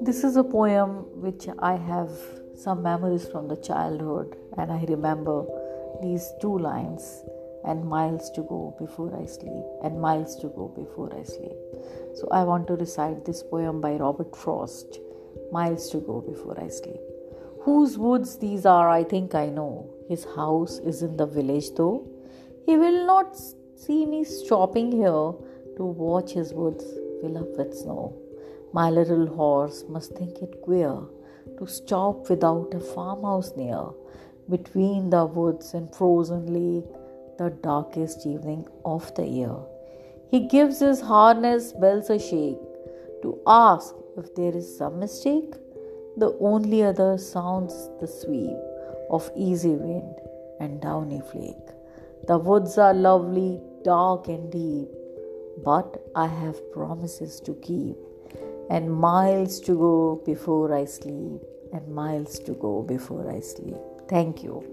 This is a poem which I have some memories from the childhood, and I remember these two lines and miles to go before I sleep, and miles to go before I sleep. So, I want to recite this poem by Robert Frost Miles to go before I sleep. Whose woods these are, I think I know. His house is in the village, though. He will not see me stopping here to watch his woods fill up with snow. My little horse must think it queer to stop without a farmhouse near, between the woods and frozen lake, the darkest evening of the year. He gives his harness bells a shake to ask if there is some mistake. The only other sounds the sweep of easy wind and downy flake. The woods are lovely, dark and deep, but I have promises to keep and miles to go before I sleep, and miles to go before I sleep. Thank you.